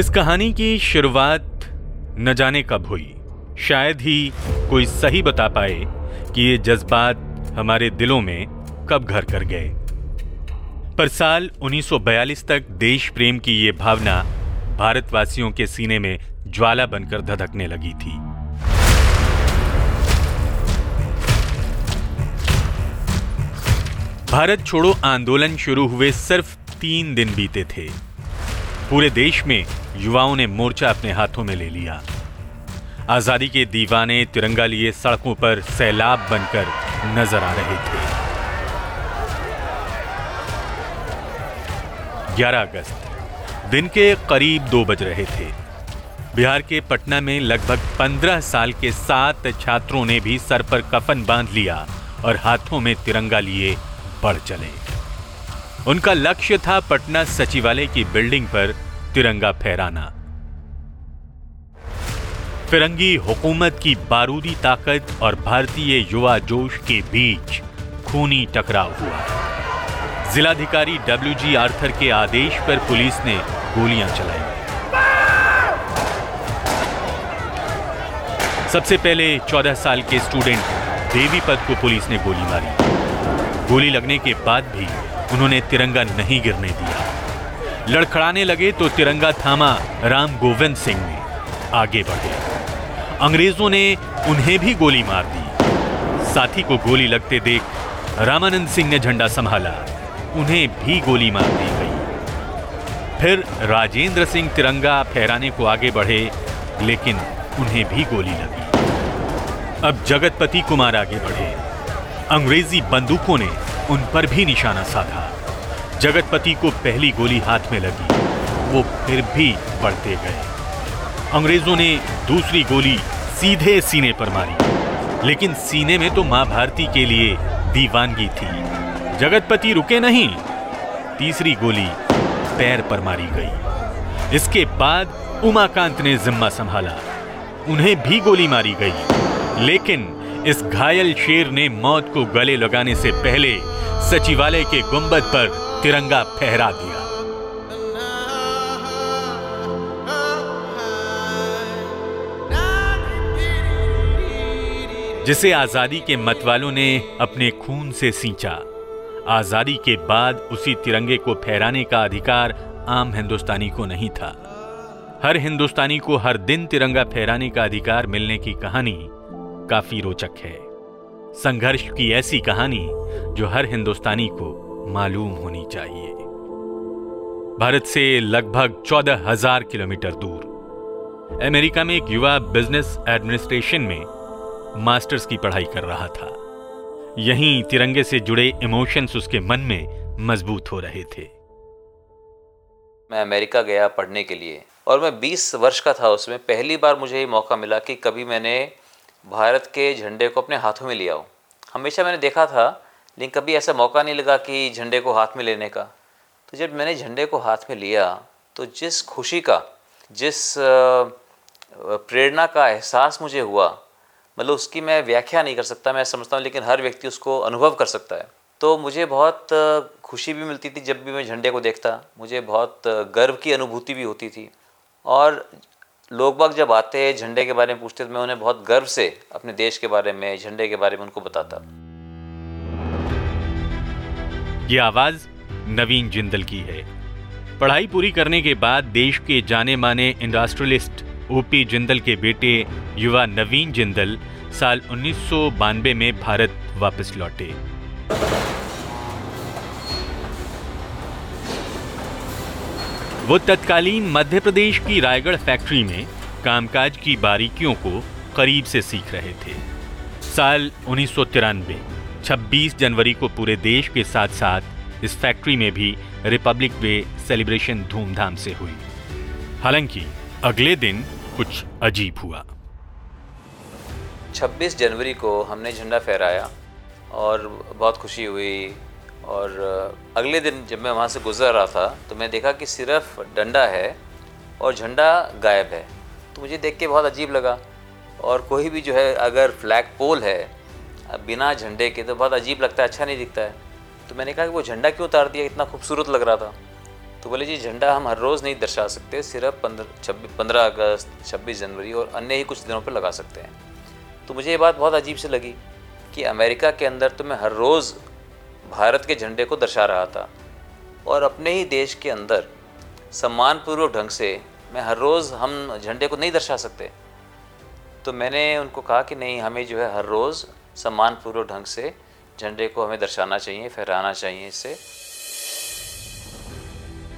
इस कहानी की शुरुआत न जाने कब हुई। शायद ही कोई सही बता पाए कि ये जज्बात हमारे दिलों में कब घर कर गए। पर साल 1942 तक देश प्रेम की ये भावना भारतवासियों के सीने में ज्वाला बनकर धधकने लगी थी। भारत छोड़ो आंदोलन शुरू हुए सिर्फ़ तीन दिन बीते थे। पूरे देश में युवाओं ने मोर्चा अपने हाथों में ले लिया। आज़ादी के दीवाने तिरंगा लिए सड़कों पर सैलाब बनकर नज़र आ रहे थे। 11 अगस्त, दिन के करीब दो बज रहे थे। बिहार के पटना में लगभग 15 साल के सात छात्रों ने भी सर पर कफन बाँध लिया और हाथों में तिरंगा लिए बढ़ चले। उनका लक्ष्य था पटना सचिवालय की बिल्डिंग पर तिरंगा फहराना। फिरंगी हुकूमत की बारूदी ताकत और भारतीय युवा जोश के बीच खूनी टकराव हुआ। जिलाधिकारी डब्ल्यू जी आर्थर के आदेश पर पुलिस ने गोलियाँ चलाई। सबसे पहले 14 साल के स्टूडेंट देवीपद को पुलिस ने गोली मारी। गोली लगने के बाद भी उन्होंने तिरंगा नहीं गिरने दिया। लड़खड़ाने लगे तो तिरंगा थामा राम गोविंद सिंह ने। आगे बढ़े। अंग्रेज़ों ने उन्हें भी गोली मार दी। साथी को गोली लगते देख रामानंद सिंह ने झंडा संभाला। उन्हें भी गोली मार दी गई। फिर राजेंद्र सिंह तिरंगा फहराने को आगे बढ़े, लेकिन उन्हें भी गोली लगी। अब जगतपति कुमार आगे बढ़े। अंग्रेज़ी बंदूकों ने उन पर भी निशाना साधा। जगतपति को पहली गोली हाथ में लगी। वो फिर भी बढ़ते गए। अंग्रेज़ों ने दूसरी गोली सीधे सीने पर मारी। लेकिन सीने में तो माँ भारती के लिए दीवानगी थी। जगतपति रुके नहीं। तीसरी गोली पैर पर मारी गई। इसके बाद उमाकांत ने जिम्मा संभाला। उन्हें भी गोली मारी गई। लेकिन इस घायल शेर ने मौत को गले लगाने से पहले सचिवालय के गुंबद पर तिरंगा फहरा दिया। जिसे आज़ादी के मतवालों ने अपने खून से सींचा। आज़ादी के बाद उसी तिरंगे को फहराने का अधिकार आम हिंदुस्तानी को नहीं था। हर हिंदुस्तानी को हर दिन तिरंगा फहराने का अधिकार मिलने की कहानी काफ़ी रोचक है। संघर्ष की ऐसी कहानी जो हर हिंदुस्तानी को मालूम होनी चाहिए। भारत से लगभग चौदह हज़ार किलोमीटर दूर। अमेरिका में एक युवा बिज़नेस एडमिनिस्ट्रेशन में मास्टर्स की पढ़ाई कर रहा था। यहीं तिरंगे से जुड़े इमोशंस उसके मन में मज़बूत हो रहे थे। मैं अमेरिका गया पढ़ने के लिए और मैं 20 वर्ष का था उसमें। पहली बार मुझे ये मौका मिला कि कभी मैंने भारत के झंडे को अपने हाथों में लिया हो। हमेशा मैंने देखा था लेकिन कभी ऐसा मौका नहीं लगा कि झंडे को हाथ में लेने का। तो जब मैंने झंडे को हाथ में लिया तो जिस खुशी का, जिस प्रेरणा का एहसास मुझे हुआ मतलब उसकी मैं व्याख्या नहीं कर सकता, मैं समझता हूँ, लेकिन हर व्यक्ति उसको अनुभव कर सकता है। तो मुझे बहुत खुशी भी मिलती थी जब भी मैं झंडे को देखता। मुझे बहुत गर्व की अनुभूति भी होती थी। और लोग बाग जब आते झंडे के बारे में पूछते तो मैं उन्हें बहुत गर्व से अपने देश के बारे में, झंडे के बारे में उनको बताता। ये आवाज़ नवीन जिंदल की है। पढ़ाई पूरी करने के बाद देश के जाने माने इंडस्ट्रियलिस्ट ओपी जिंदल के बेटे युवा नवीन जिंदल साल उन्नीस सौ बानवे में भारत वापस लौटे। वो तत्कालीन मध्य प्रदेश की रायगढ़ फैक्ट्री में कामकाज की बारीकियों को करीब से सीख रहे थे। साल उन्नीस सौ तिरानवे 26 जनवरी को पूरे देश के साथ साथ इस फैक्ट्री में भी रिपब्लिक डे सेलिब्रेशन धूमधाम से हुई। हालाँकि, अगले दिन कुछ अजीब हुआ। 26 जनवरी को हमने झंडा फहराया और बहुत खुशी हुई और अगले दिन जब मैं वहाँ से गुजर रहा था तो मैं देखा कि सिर्फ़ डंडा है और झंडा गायब है। तो मुझे देख के बहुत अजीब लगा और कोई भी जो है, अगर फ्लैग पोल है बिना झंडे के तो बहुत अजीब लगता है अच्छा नहीं दिखता है। तो मैंने कहा कि वो झंडा क्यों उतार दिया? इतना खूबसूरत लग रहा था। तो बोले, जी, झंडा हम हर रोज़ नहीं दर्शा सकते, सिर्फ़ पंद्रह छब्बीस पंद्रह अगस्त, छब्बीस जनवरी और अन्य ही कुछ दिनों पर लगा सकते हैं। तो मुझे ये बात बहुत अजीब से लगी कि अमेरिका के अंदर तो मैं हर रोज़ भारत के झंडे को दर्शा रहा था और अपने ही देश के अंदर सम्मानपूर्वक ढंग से मैं हर रोज़ हम झंडे को नहीं दर्शा सकते। तो मैंने उनको कहा कि नहीं, हमें जो है हर रोज़ सम्मानपूर्वक ढंग से झंडे को हमें दर्शाना चाहिए फहराना चाहिए इससे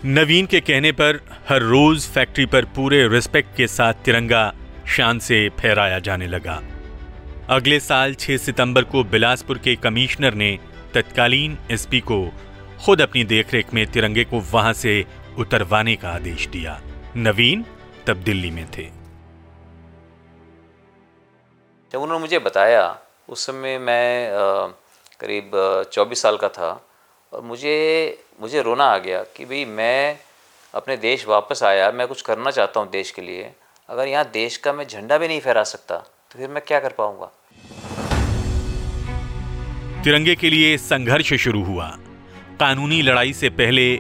नवीन के कहने पर हर रोज फैक्ट्री पर पूरे रिस्पेक्ट के साथ तिरंगा शान से फहराया जाने लगा। अगले साल 6 सितंबर को बिलासपुर के कमिश्नर ने तत्कालीन एसपी को खुद अपनी देखरेख में तिरंगे को वहाँ से उतरवाने का आदेश दिया। नवीन तब दिल्ली में थे। जब उन्होंने मुझे बताया उस समय मैं करीब चौबीस साल का था और मुझे मुझे रोना आ गया कि भाई मैं अपने देश वापस आया, मैं कुछ करना चाहता हूँ देश के लिए। अगर यहाँ देश का मैं झंडा भी नहीं फहरा सकता तो फिर मैं क्या कर पाऊँगा? तिरंगे के लिए संघर्ष शुरू हुआ। कानूनी लड़ाई से पहले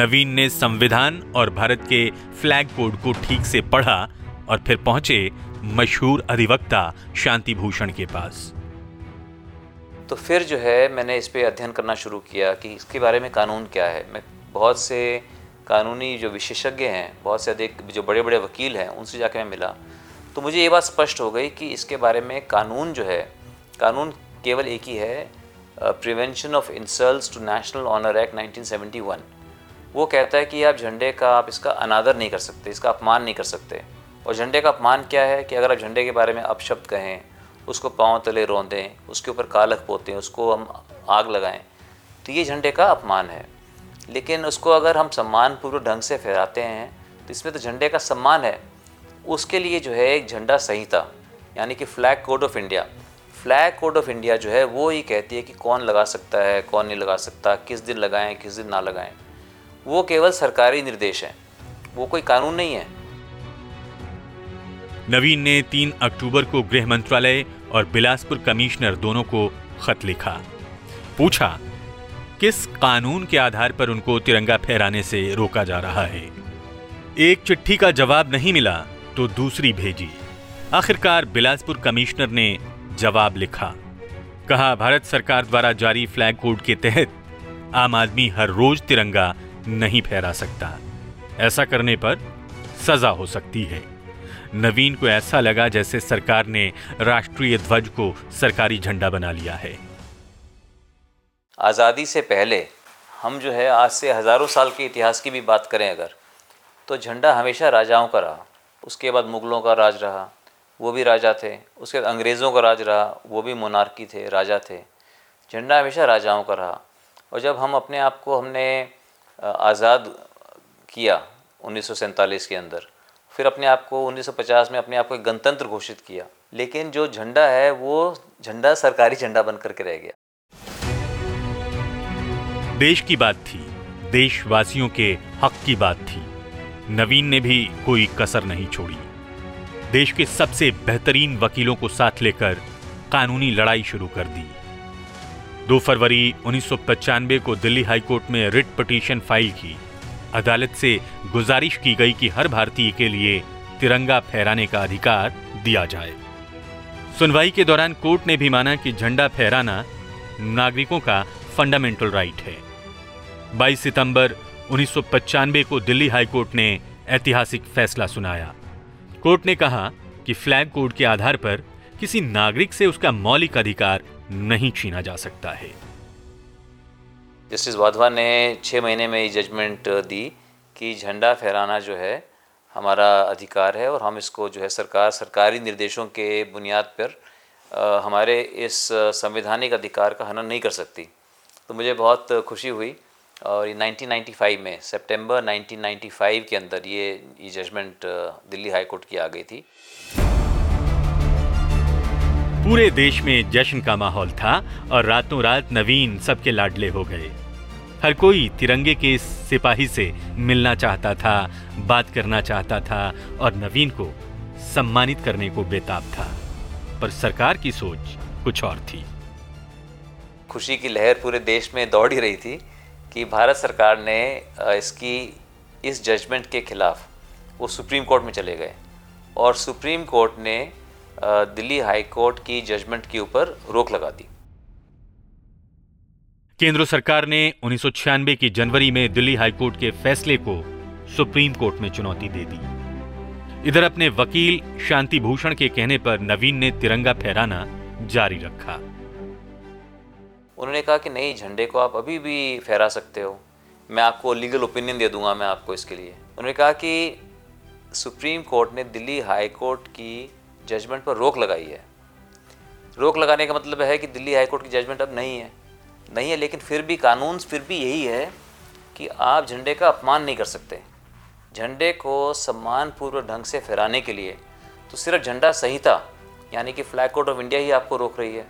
नवीन ने संविधान और भारत के फ्लैग कोड को ठीक से पढ़ा और फिर पहुँचे मशहूर अधिवक्ता शांति भूषण के पास। तो फिर जो है मैंने इस पर अध्ययन करना शुरू किया कि इसके बारे में कानून क्या है। मैं बहुत से कानूनी जो विशेषज्ञ हैं, बहुत से अधिक जो बड़े बड़े वकील हैं, उनसे जाके मैं मिला। तो मुझे ये बात स्पष्ट हो गई कि इसके बारे में कानून जो है, कानून केवल एक ही है prevention of insult to national honour act 1971 वो कहता है कि आप झंडे का, आप इसका अनादर नहीं कर सकते, इसका अपमान नहीं कर सकते। और झंडे का अपमान क्या है कि अगर आप झंडे के बारे में अपशब्द कहें उसको पाँव तले रोंदें, उसके ऊपर कालख पोतें, उसको हम आग लगाएँ तो ये झंडे का अपमान है। लेकिन उसको अगर हम सम्मानपूर्वक ढंग से फहराते हैं तो इसमें तो झंडे का सम्मान है। उसके लिए जो है एक झंडा संहिता, यानी कि flag code of India. Flag code of India जो है, वो ही कहती है कि कौन लगा सकता है, कौन नहीं लगा सकता, किस दिन लगाएँ, किस दिन ना लगाएँ। वो केवल सरकारी निर्देश हैं, वो कोई कानून नहीं है। नवीन ने 3 अक्टूबर को गृह मंत्रालय और बिलासपुर कमिश्नर दोनों को खत लिखा। पूछा, किस कानून के आधार पर उनको तिरंगा फहराने से रोका जा रहा है? एक चिट्ठी का जवाब नहीं मिला तो दूसरी भेजी। आखिरकार बिलासपुर कमिश्नर ने जवाब लिखा। कहा, भारत सरकार द्वारा जारी फ्लैग कोड के तहत आम आदमी हर रोज तिरंगा नहीं फहरा सकता। ऐसा करने पर सजा हो सकती है। नवीन को ऐसा लगा जैसे सरकार ने राष्ट्रीय ध्वज को सरकारी झंडा बना लिया है। आज़ादी से पहले हम जो है आज से हज़ारों साल के इतिहास की भी बात करें अगर तो झंडा हमेशा राजाओं का रहा। उसके बाद मुग़लों का राज रहा, वो भी राजा थे। उसके बाद अंग्रेज़ों का राज रहा, वो भी मोनार्की थे, राजा थे। झंडा हमेशा राजाओं का रहा। और जब हम अपने आप को हमने आज़ाद किया उन्नीस सौ सैंतालीस के अंदर फिर अपने आप को 1950 में अपने आप को एक गणतंत्र घोषित किया। लेकिन जो झंडा है, वो झंडा सरकारी झंडा बन करके रह गया। देश की बात थी, देशवासियों के हक की बात थी। नवीन ने भी कोई कसर नहीं छोड़ी। देश के सबसे बेहतरीन वकीलों को साथ लेकर कानूनी लड़ाई शुरू कर दी। 2 फरवरी उन्नीस को दिल्ली हाईकोर्ट में रिट पिटीशन फ़ाइल की। अदालत से गुजारिश की गई कि हर भारतीय के लिए तिरंगा फहराने का अधिकार दिया जाए। सुनवाई के दौरान कोर्ट ने भी माना कि झंडा फहराना नागरिकों का फंडामेंटल राइट है। 22 सितंबर उन्नीस को दिल्ली हाईकोर्ट ने ऐतिहासिक फैसला सुनाया। कोर्ट ने कहा कि फ्लैग कोड के आधार पर किसी नागरिक से उसका मौलिक अधिकार नहीं छीना जा सकता है। जस्टिस वाधवा ने छः महीने में ये जजमेंट दी कि झंडा फहराना जो है हमारा अधिकार है और हम इसको जो है सरकार, सरकारी निर्देशों के बुनियाद पर हमारे इस संवैधानिक अधिकार का हनन नहीं कर सकती। तो मुझे बहुत खुशी हुई और ये 1995 में सितंबर 1995 के अंदर ये ये जजमेंट दिल्ली हाई कोर्ट की आ गई थी। पूरे देश में जश्न का माहौल था और रातों रात नवीन सबके लाडले हो गए। हर कोई तिरंगे के सिपाही से मिलना चाहता था, बात करना चाहता था और नवीन को सम्मानित करने को बेताब था। पर सरकार की सोच कुछ और थी। खुशी की लहर पूरे देश में दौड़ ही रही थी कि भारत सरकार ने इसकी, इस जजमेंट के खिलाफ वो सुप्रीम कोर्ट में चले गए। और सुप्रीम कोर्ट ने दिल्ली हाई कोर्ट की जजमेंट के ऊपर रोक लगा दी। केंद्र सरकार ने उन्नीस की जनवरी में दिल्ली हाईकोर्ट के फैसले को सुप्रीम कोर्ट में चुनौती दे दी। इधर अपने वकील शांति भूषण के कहने पर नवीन ने तिरंगा फहराना जारी रखा। उन्होंने कहा कि नहीं झंडे को आप अभी भी फहरा सकते हो। मैं आपको लीगल ओपिनियन दे दूँगा मैं आपको इसके लिए। उन्होंने कहा कि सुप्रीम कोर्ट ने दिल्ली हाई कोर्ट की जजमेंट पर रोक लगाई है। रोक लगाने का मतलब है कि दिल्ली हाईकोर्ट की जजमेंट अब नहीं है। नहीं है, लेकिन फिर भी कानून, फिर भी यही है कि आप झंडे का अपमान नहीं कर सकते। झंडे को सम्मानपूर्वक ढंग से फहराने के लिए तो सिर्फ़ झंडा संहिता, यानी कि फ्लैग कोड ऑफ़ इंडिया ही आपको रोक रही है।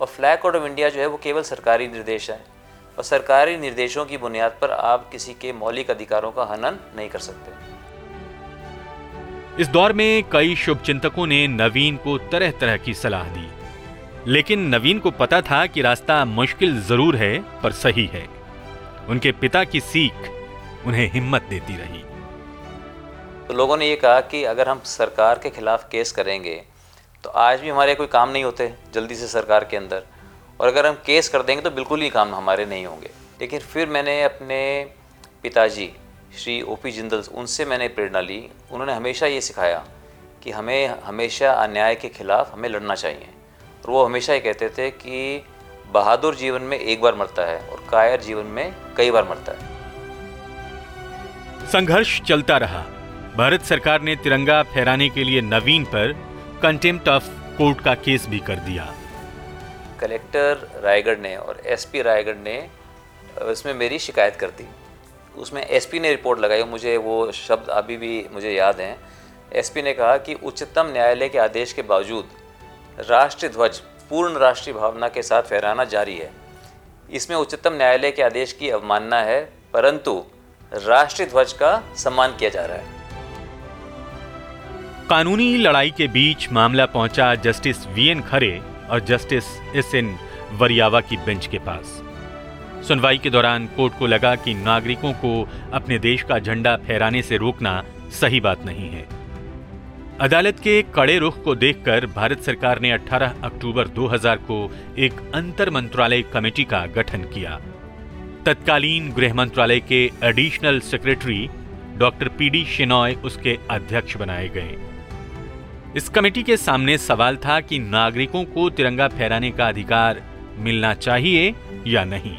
और फ्लैग कोड ऑफ़ इंडिया जो है वो केवल सरकारी निर्देश है और सरकारी निर्देशों की बुनियाद पर आप किसी के मौलिक अधिकारों का हनन नहीं कर सकते। इस दौर में कई शुभचिंतकों ने नवीन को तरह तरह की सलाह दी। लेकिन नवीन को पता था कि रास्ता मुश्किल ज़रूर है, पर सही है। उनके पिता की सीख उन्हें हिम्मत देती रही। तो लोगों ने ये कहा कि अगर हम सरकार के खिलाफ केस करेंगे तो आज भी हमारे कोई काम नहीं होते जल्दी से सरकार के अंदर। और अगर हम केस कर देंगे तो बिल्कुल ही काम हमारे नहीं होंगे। लेकिन फिर मैंने अपने पिताजी श्री ओ पी जिंदल उनसे मैंने प्रेरणा ली। उन्होंने हमेशा ये सिखाया कि हमें हमेशा अन्याय के खिलाफ हमें लड़ना चाहिए। और वो हमेशा ये कहते थे कि बहादुर जीवन में एक बार मरता है और कायर जीवन में कई बार मरता है। संघर्ष चलता रहा। भारत सरकार ने तिरंगा फहराने के लिए नवीन पर कंटेम्प्ट ऑफ़ कोर्ट का केस भी कर दिया। कलेक्टर रायगढ़ ने और एसपी रायगढ़ ने उसमें मेरी शिकायत कर दी। उसमें एसपी ने रिपोर्ट लगाई मुझे वो शब्द अभी भी मुझे याद हैं। एसपी ने कहा कि उच्चतम न्यायालय के आदेश के बावजूद राष्ट्रीय ध्वज, पूर्ण राष्ट्रीय भावना के साथ फहराना जारी है। इसमें उच्चतम न्यायालय के आदेश की अवमानना है, परंतु राष्ट्रीय ध्वज का सम्मान किया जा रहा है। कानूनी लड़ाई के बीच मामला पहुँचा जस्टिस वी एन खरे और जस्टिस एस एन वरियावा की बेंच के पास। सुनवाई के दौरान कोर्ट को लगा कि नागरिकों को अपने देश का झंडा फहराने से रोकना सही बात नहीं है। अदालत के कड़े रुख को देखकर भारत सरकार ने 18 अक्टूबर 2000 को एक अंतर मंत्रालय कमेटी का गठन किया। तत्कालीन गृह मंत्रालय के एडिशनल सेक्रेटरी डॉक्टर पीडी शिनॉय उसके अध्यक्ष बनाए गए। इस कमेटी के सामने सवाल था कि नागरिकों को तिरंगा फहराने का अधिकार मिलना चाहिए या नहीं।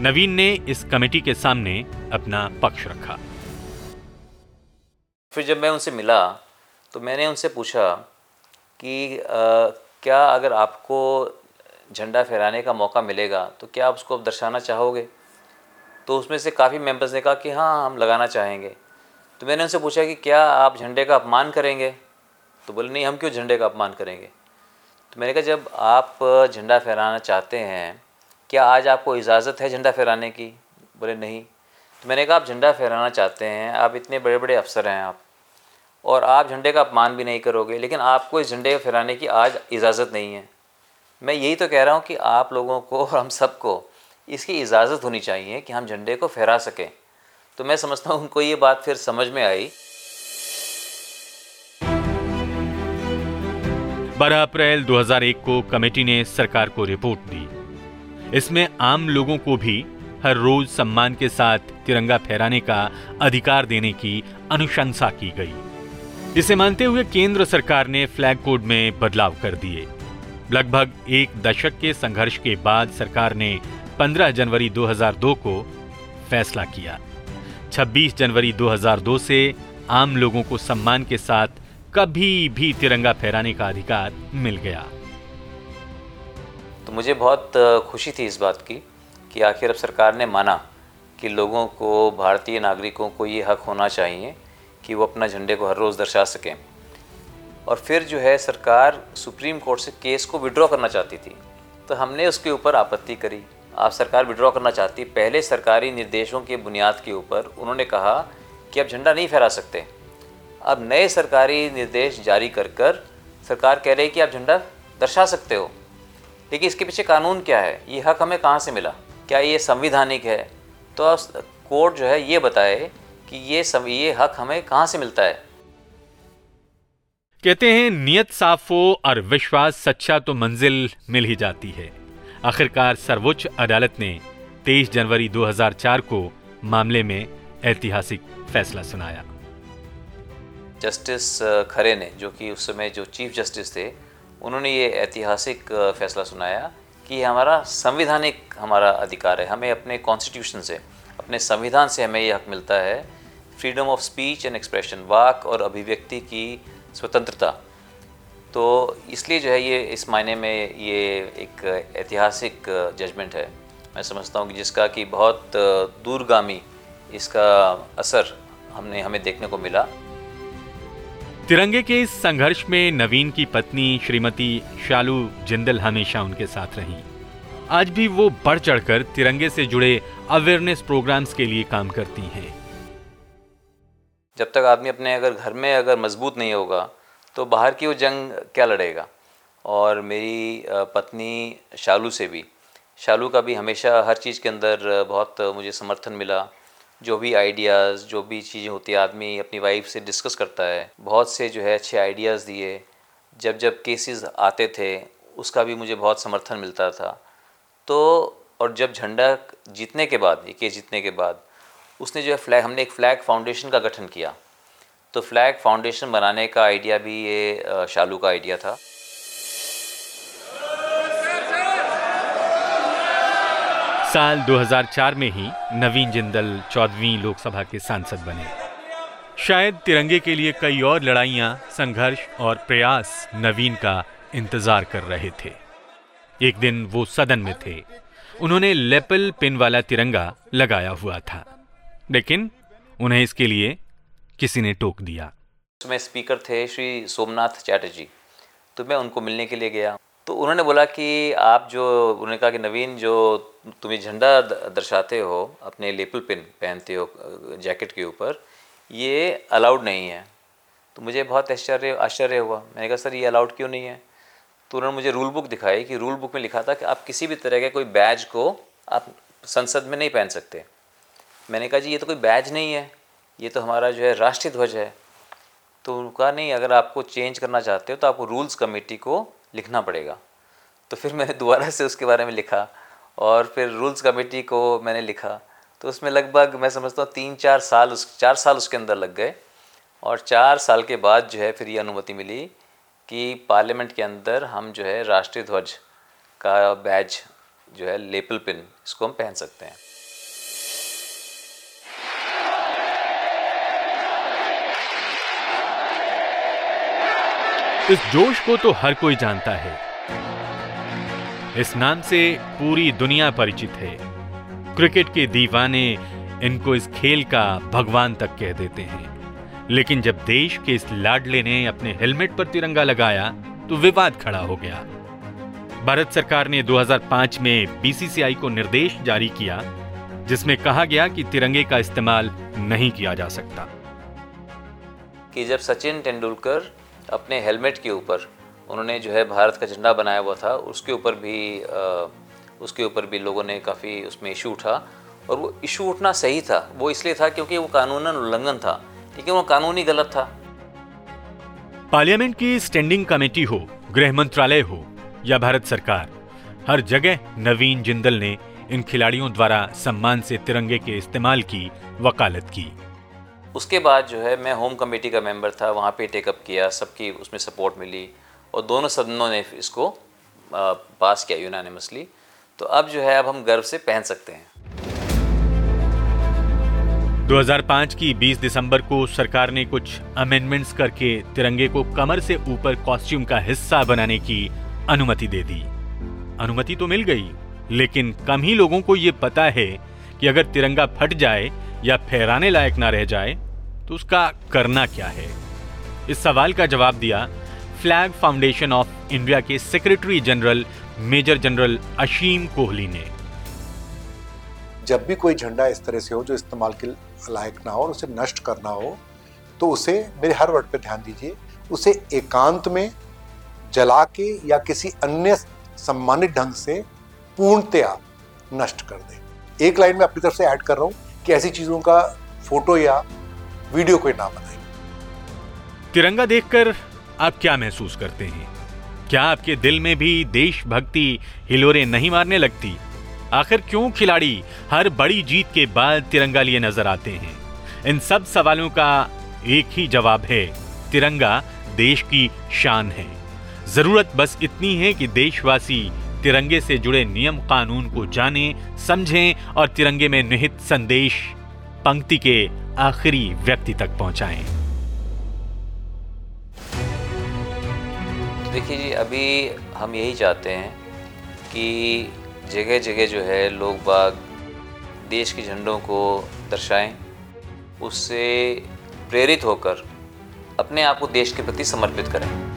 नवीन ने इस कमेटी के सामने अपना पक्ष रखा। फिर जब मैं उनसे मिला तो मैंने उनसे पूछा कि आ, क्या अगर आपको झंडा फहराने का मौका मिलेगा तो क्या आप उसको दर्शाना चाहोगे? तो उसमें से काफ़ी मेंबर्स ने कहा कि हाँ हम लगाना चाहेंगे। तो मैंने उनसे पूछा कि क्या आप झंडे का अपमान करेंगे? तो बोले नहीं हम क्यों झंडे का अपमान करेंगे? तो मैंने कहा जब आप झंडा फहराना चाहते हैं क्या आज आपको इजाज़त है झंडा फहराने की? बोले, नहीं। तो मैंने कहा, आप झंडा फहराना चाहते हैं, आप इतने बड़े बड़े अफसर हैं आप, और आप झंडे का अपमान भी नहीं करोगे, लेकिन आपको इस झंडे को फहराने की आज इजाज़त नहीं है। मैं यही तो कह रहा हूँ कि आप लोगों को और हम सबको इसकी इजाज़त होनी चाहिए कि हम झंडे को फहरा सकें। तो मैं समझता हूँ, उनको ये बात फिर समझ में आई। 12 अप्रैल 2001 को कमेटी ने सरकार को रिपोर्ट दी। इसमें आम लोगों को भी हर रोज सम्मान के साथ तिरंगा फहराने का अधिकार देने की अनुशंसा की गई। इसे मानते हुए केंद्र सरकार ने फ्लैग कोड में बदलाव कर दिए। लगभग एक दशक के संघर्ष के बाद सरकार ने 15 जनवरी 2002 को फैसला किया। 26 जनवरी 2002 से आम लोगों को सम्मान के साथ कभी भी तिरंगा फहराने का अधिकार मिल गया। तो मुझे बहुत खुशी थी इस बात की कि आखिर अब सरकार ने माना कि लोगों को, भारतीय नागरिकों को ये हक होना चाहिए कि वो अपना झंडे को हर रोज़ दर्शा सकें। और फिर जो है सरकार सुप्रीम कोर्ट से केस को विड्रॉ करना चाहती थी। तो हमने उसके ऊपर आपत्ति करी। आप सरकार विड्रॉ करना चाहती पहले सरकारी निर्देशों के बुनियाद के ऊपर उन्होंने कहा कि आप झंडा नहीं फहरा सकते। अब नए सरकारी निर्देश जारी कर कर सरकार कह रही है कि आप झंडा दर्शा सकते हो। लेकिन इसके पीछे कानून क्या है? ये हक हमें कहाँ से मिला? क्या ये संविधानिक है? तो कोर्ट जो है ये बताए कि ये सब ये हक हमें कहाँ से मिलता है? कहते हैं नियत साफ़ हो और विश्वास सच्चा तो मंजिल मिल ही जाती है। आखिरकार सर्वोच्च अदालत ने 23 जनवरी 2004 को मामले में ऐतिहासिक फैसला सुनाया। जस्टिस खरे ने जो कि उस समय जो चीफ जस्टिस थे उन्होंने ये ऐतिहासिक फैसला सुनाया कि ये हमारा संविधानिक हमारा अधिकार है। हमें अपने कॉन्स्टिट्यूशन से, अपने संविधान से हमें ये हक मिलता है। Freedom of speech and expression वाक और अभिव्यक्ति की स्वतंत्रता। तो इसलिए जो है ये, इस मायने में ये एक ऐतिहासिक जजमेंट है। मैं समझता हूँ कि जिसका कि बहुत दूरगामी इसका असर हमने, हमें देखने को मिला। तिरंगे के इस संघर्ष में नवीन की पत्नी श्रीमती शालू जिंदल हमेशा उनके साथ रही। आज भी वो बढ़ चढ़कर तिरंगे से जुड़े अवेयरनेस प्रोग्राम्स के लिए काम करती हैं। जब तक आदमी अपने अगर घर में अगर मज़बूत नहीं होगा तो बाहर की वो जंग क्या लड़ेगा? और मेरी पत्नी शालू से भी। शालू का भी हमेशा हर चीज़ के अंदर बहुत मुझे समर्थन मिला। जो भी आइडियाज़ जो भी चीज़ें होती है, आदमी अपनी वाइफ से डिस्कस करता है, बहुत से जो है अच्छे आइडियाज़ दिए। जब जब केसेस आते थे, उसका भी मुझे बहुत समर्थन मिलता था। तो और जब झंडा जीतने के बाद ये केस जीतने के बाद, उसने जो है फ्लैग हमने एक फ़्लैग फाउंडेशन का गठन किया। तो फ्लैग फाउंडेशन बनाने का आइडिया भी ये शालू का आइडिया था। साल 2004 में ही नवीन जिंदल चौदहवीं लोकसभा के सांसद बने। शायद तिरंगे के लिए कई और लड़ाइयाँ, संघर्ष और प्रयास नवीन का इंतज़ार कर रहे थे। एक दिन वो सदन में थे। उन्होंने लेपल पिन वाला तिरंगा लगाया हुआ था। लेकिन उन्हें इसके लिए किसी ने टोक दिया। उसमें स्पीकर थे श्री सोमनाथ चैटर्जी। तो मैं उनको मिलने के लिए गया। तो उन्होंने बोला कि आप जो, उन्होंने कहा कि नवीन जो तुम्हें झंडा दर्शाते हो, अपने लेपल पिन पहनते हो जैकेट के ऊपर, ये अलाउड नहीं है। तो मुझे बहुत आश्चर्य आश्चर्य हुआ। मैंने कहा, सर, ये अलाउड क्यों नहीं है? तो उन्होंने मुझे रूल बुक दिखाई कि रूल बुक में लिखा था कि आप किसी भी तरह के कोई बैज को आप संसद में नहीं पहन सकते। मैंने कहा, जी, ये तो कोई बैज नहीं है। ये तो हमारा जो है राष्ट्रीय ध्वज है। तो कहा, नहीं, अगर आपको चेंज करना चाहते हो तो आपको रूल्स कमेटी को लिखना पड़ेगा। तो फिर मैंने दोबारा से उसके बारे में लिखा और फिर रूल्स कमेटी को मैंने लिखा। तो उसमें लगभग मैं समझता हूँ तीन चार साल उस, चार साल उसके अंदर लग गए और चार साल के बाद जो है फिर ये अनुमति मिली कि पार्लियामेंट के अंदर हम जो है राष्ट्रीय ध्वज का बैज जो है लेपल पिन इसको हम पहन सकते हैं। इस जोश को तो हर कोई जानता है। इस नाम से पूरी दुनिया परिचित है। क्रिकेट के दीवाने इनको इस खेल का भगवान तक कह देते हैं। लेकिन जब देश के इस लाडले ने अपने हेलमेट पर तिरंगा लगाया तो विवाद खड़ा हो गया। भारत सरकार ने 2005 में बीसीसीआई को निर्देश जारी किया, जिसमें कहा गया कि तिरंगे का इस्तेमाल नहीं किया जा सकता। कि जब सचिन तेंदुलकर अपने हेलमेट के ऊपर उन्होंने जो है भारत का झंडा बनाया हुआ था। उसके ऊपर भी उसके ऊपर भी लोगों ने काफ़ी उसमें इशू उठा और वो इशू उठना सही था। वो इसलिए था क्योंकि वो कानूनन उल्लंघन था, लेकिन वो कानूनी गलत था। पार्लियामेंट की स्टैंडिंग कमेटी हो, गृह मंत्रालय हो या भारत सरकार, हर जगह नवीन जिंदल ने इन खिलाड़ियों द्वारा सम्मान से तिरंगे के इस्तेमाल की वकालत की। उसके बाद जो है, मैं होम कमेटी का मेंबर था, वहाँ पे टेकअप किया, सबकी उसमें सपोर्ट मिली और दोनों सदनों ने इसको पास किया यूनानिमसली तो अब जो है, अब हम गर्व से पहन सकते हैं। 2005 की 20 दिसंबर को सरकार ने कुछ अमेंडमेंट्स करके तिरंगे को कमर से ऊपर कॉस्ट्यूम का हिस्सा बनाने की अनुमति दे दी। अनुमति तो मिल गई, लेकिन कम ही लोगों को यह पता है कि अगर तिरंगा फट जाए या फहराने लायक ना रह जाए तो उसका करना क्या है? इस सवाल का जवाब दिया फ्लैग फाउंडेशन ऑफ़ इंडिया के secretary general, major general Ashim Kohli ने। जब भी कोई झंडा इस तरह से हो जो इस्तेमाल के लायक ना हो और उसे नष्ट करना हो तो उसे मेरे हर वर्ड पर ध्यान दीजिए, उसे एकांत में जला के या किसी अन्य सम्मानित ढंग से पूर्णतया नष्ट कर दें। एक लाइन में अपनी तरफ़ से ऐड कर रहा हूँ कि ऐसी चीज़ों का फ़ोटो या वीडियो कोई ना बनाए। तिरंगा देखकर आप क्या महसूस करते हैं? क्या आपके दिल में भी देशभक्ति हिलोरे नहीं मारने लगती? आखिर क्यों खिलाड़ी हर बड़ी जीत के बाद तिरंगा लिए नज़र आते हैं? इन सब सवालों का एक ही जवाब है, तिरंगा देश की शान है। ज़रूरत बस इतनी है कि देशवासी तिरंगे से जुड़े नियम कानून को जानें, समझें और तिरंगे में निहित संदेश पंक्ति के आखिरी व्यक्ति तक पहुंचाएँ। देखिए जी अभी हम यही चाहते हैं कि जगह जगह जो है लोग बाग देश के झंडों को दर्शाएँ उससे प्रेरित होकर अपने आप को देश के प्रति समर्पित करें।